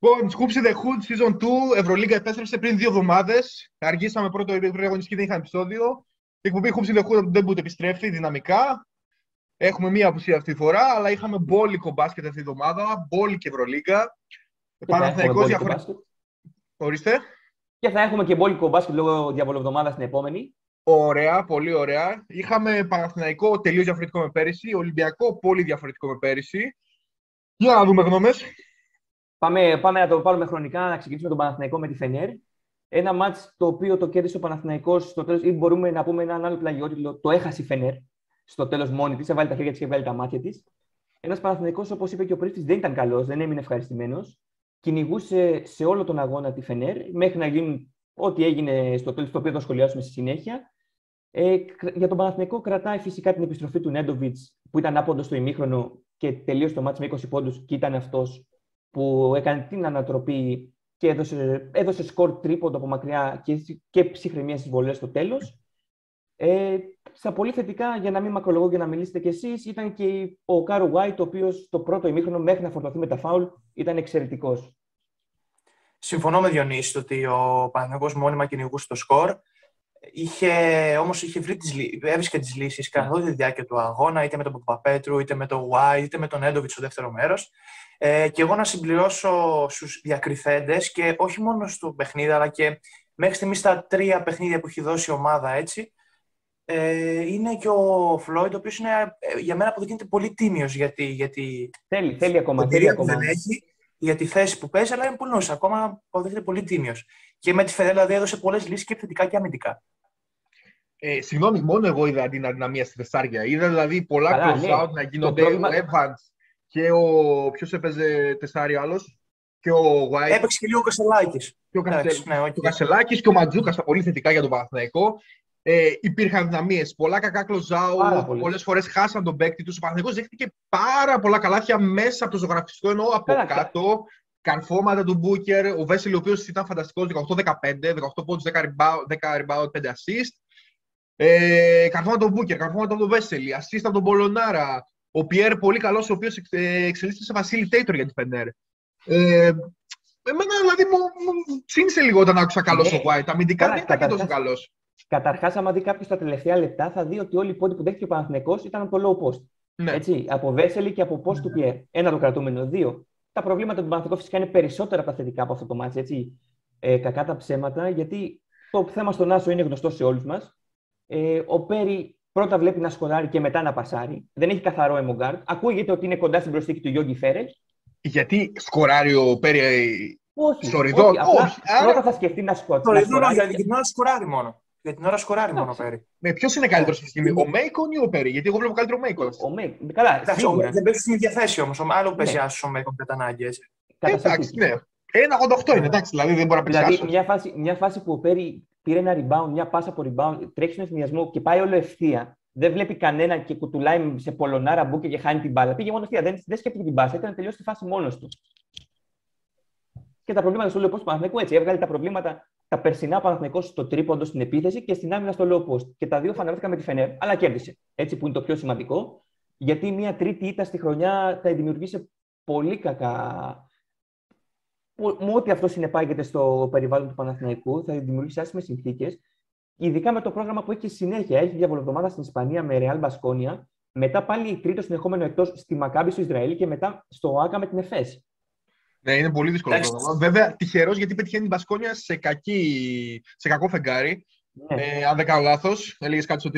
Λοιπόν, Scoops the Hood Season 2, Ευρωλίγκα επέστρεψε πριν δύο εβδομάδες. Αργήσαμε πρώτο αγωνιστική, δεν είχαμε επεισόδιο. Η εκπομπή Hoops the Hood δεν μπορεί επιστρέφει δυναμικά. Έχουμε μία απουσία αυτή τη φορά, αλλά είχαμε μπόλικο μπάσκετ αυτή τη εβδομάδα, μπόλικη Ευρωλίγκα. Παναθηναϊκός διαφορετικό. Ορίστε. Και θα έχουμε και μπόλικο μπάσκετ λόγω διαβολοβδομάδας στην επόμενη. Ωραία, πολύ ωραία. Είχαμε Παναθηναϊκό τελείως διαφορετικό με πέρυσι, Ολυμπιακό πολύ διαφορετικό με πέρυσι. Για να δούμε γνώμες. Πάμε, πάμε να το πάρουμε χρονικά, να ξεκινήσουμε τον Παναθηναϊκό με τη Φενέρ. Ένα μάτς το οποίο το κέρδισε ο Παναθηναϊκός στο τέλος, ή μπορούμε να πούμε έναν άλλο πλαγιότιτλο, το έχασε η Φενέρ στο τέλος μόνη της, έβαλε τα χέρια της και έβαλε τα μάτια της. Ένας Παναθηναϊκός, όπως είπε και ο Πρίστης, δεν ήταν καλός, δεν έμεινε ευχαριστημένος. Κυνηγούσε σε όλο τον αγώνα τη Φενέρ, μέχρι να γίνουν ό,τι έγινε στο τέλος, το οποίο θα σχολιάσουμε στη συνέχεια. Ε, για τον Παναθηναϊκό κρατάει φυσικά την επιστροφή του Νέντοβιτς, που ήταν άποντος στο ημίχρονο και τελείωσε το μάτς με 20 πόντους και ήταν αυτός που έκανε την ανατροπή και έδωσε, έδωσε σκορ τρίποντο από μακριά και, και ψυχραιμία στις βολές στο τέλος. Ε, στα πολύ θετικά, για να μην μακρολογώ και να μιλήσετε κι εσείς, ήταν και ο Κάρο White, ο οποίος το πρώτο ημίχρονο μέχρι να φορτωθεί με τα φάουλ ήταν εξαιρετικός. Συμφωνώ με Διονύση ότι ο Παναγιώτος μόνιμα κυνηγούσε το σκορ. Είχε, όμως είχε βρει τις, έβρισκε τις λύσεις καθ' όλη τη διάρκεια του αγώνα, είτε με τον Παπαπέτρου, είτε με τον White, είτε με τον Έντοβιτς στο δεύτερο μέρος. Ε, και εγώ να συμπληρώσω στους διακριθέντες και όχι μόνο στο παιχνίδι, αλλά και μέχρι στιγμής τα τρία παιχνίδια που έχει δώσει η ομάδα, έτσι, ε, είναι και ο Φλόιντ, ο οποίος είναι, ε, για μένα αποδεικνύεται πολύ τίμιος γιατί, γιατί θέλει, θέλει ακόμα, θέλει ακόμα. δεν έχει για τη θέση που παίζει, αλλά είναι πολύ νόης, ακόμα αποδεικνύεται πολύ τίμιος. Και με τη Φεδέλα δηλαδή έδωσε πολλές λύσεις και θετικά και αμυντικά. Ε, συγγνώμη, μόνο εγώ είδα την αδυναμία στη Θεσσάρια. Είδα δηλαδή πολλά close ναι. out να γίνονται. Πρόβλημα... Ο Evans και ο. Ποιος έπαιζε τεσσάρι άλλος; Και ο White. Έπαιξε και λίγο ο Κασελάκης. Και ο, Κασε... ναι, okay. ο Κασελάκης και ο Ματζούκα τα πολύ θετικά για τον Παναθηναϊκό. Ε, υπήρχαν δυναμίες. Πολλά κακά κλοζάου. Πολλές φορές χάσαν τον παίκτη τους. Ο Παναθηναϊκός δέχτηκε πάρα πολλά καλάθια μέσα από το ζωγραφιστικό ενώ από Άρα, κάτω. Καρφώματα του Μπούκερ. Ο Βέσελ, ο οποίος ήταν φανταστικός 18-15, 18 πόντους, 10 rebound, 5 assist. Ε, καρφώματα του Μπούκερ, καρφώματα του Βέσελ, assist από τον Πολωνάρα. Ο Πιέρ, πολύ καλός, ο οποίος εξελίσσεται σε facilitator για την Φενέρ. Ε, εμένα δηλαδή μου, μου ψήνισε λίγο όταν άκουσα καλός ναι. ο White. Αμυντικά δεν ήταν και τόσο καλός. Καταρχάς, άμα δει κάποιος τα τελευταία λεπτά, θα δει ότι όλοι οι πόντοι που δέχτηκε ο Παναθηναϊκός ήταν από το low post. Ναι. Έτσι, από Βέσελη και από post ναι. του Πιέρ. Ένα το κρατούμενο. Δύο. Τα προβλήματα του Παναθηναϊκού φυσικά είναι περισσότερα από τα θετικά από αυτό το μάτι. Έτσι. Ε, κακά τα ψέματα, γιατί το θέμα στον Άσο είναι γνωστό σε όλους μας. Ε, ο Πέρι πρώτα βλέπει να σκοράρει και μετά να πασάρει. Δεν έχει καθαρό εμογκάρτ. Ακούγεται ότι είναι κοντά στην προσθήκη του Γιώργη Φέρε. Γιατί σκοράρει ο Πέρι όχι, στο ριδό. Όχι, όχι. Πρώτα θα σκεφτεί να σκοράρει. Στο ριδό, για την ώρα σκοράρει μόνο. Για την ώρα σκοράρει μόνο ο Πέρι. Με ποιος είναι καλύτερος στη στιγμή, ο Μέικον ή ο Πέρι, γιατί εγώ βλέπω καλύτερο Μέικον. Ο Μέικον. Καλά, δεν παίζει στην ίδια θέση όμως. Άλλο παίζει ναι. άσος ο Μέικον κατά ανάγκη. Εντάξει, ναι. 1,88 είναι, εντάξει, δηλαδή δεν μπορεί να πει Δηλαδή, μια φάση, μια φάση που ο Πέρι πήρε ένα rebound, μια πάσα από rebound, τρέχει στον ευθυνιασμό και πάει όλο ευθεία. Δεν βλέπει κανένα και κουτουλάει σε πολωνάρα μπουκε και χάνει την μπάλα. Πήγε μόνο ευθεία. Δεν, δεν σκέφτηκε την μπάσα, ήταν τελειώσει τη φάση μόνος του. Και τα προβλήματα στο low post του έτσι. Έβγαλε τα προβλήματα τα περσινά Παναθηναϊκός στο τρίποντο στην επίθεση και στην άμυνα στο low post. Και τα δύο φανερώθηκαν με τη Φενέρ, αλλά κέρδισε. Έτσι που είναι το πιο σημαντικό. Γιατί μια τρίτη ήττα στη χρονιά θα δημιουργήσει πολύ κακά με ό,τι αυτό συνεπάγεται στο περιβάλλον του Παναθηναϊκού, θα δημιουργήσει άσχημες συνθήκες. Ειδικά με το πρόγραμμα που έχει συνέχεια. Έχει διαβολοβδομάδα στην Ισπανία με Real Baskonia. Μετά πάλι τρίτο συνεχόμενο εκτός στη Μακάμπη στο Ισραήλ και μετά στο Άκα με την ΕΦΕΣ. Ναι, είναι πολύ δύσκολο το πρόγραμμα. Βέβαια, τυχερός γιατί πετυχαίνει την Μπασκόνια σε, κακή, σε κακό φεγγάρι. Ναι. Ε, αν δεν κάνω λάθος, έλεγες κάτι στο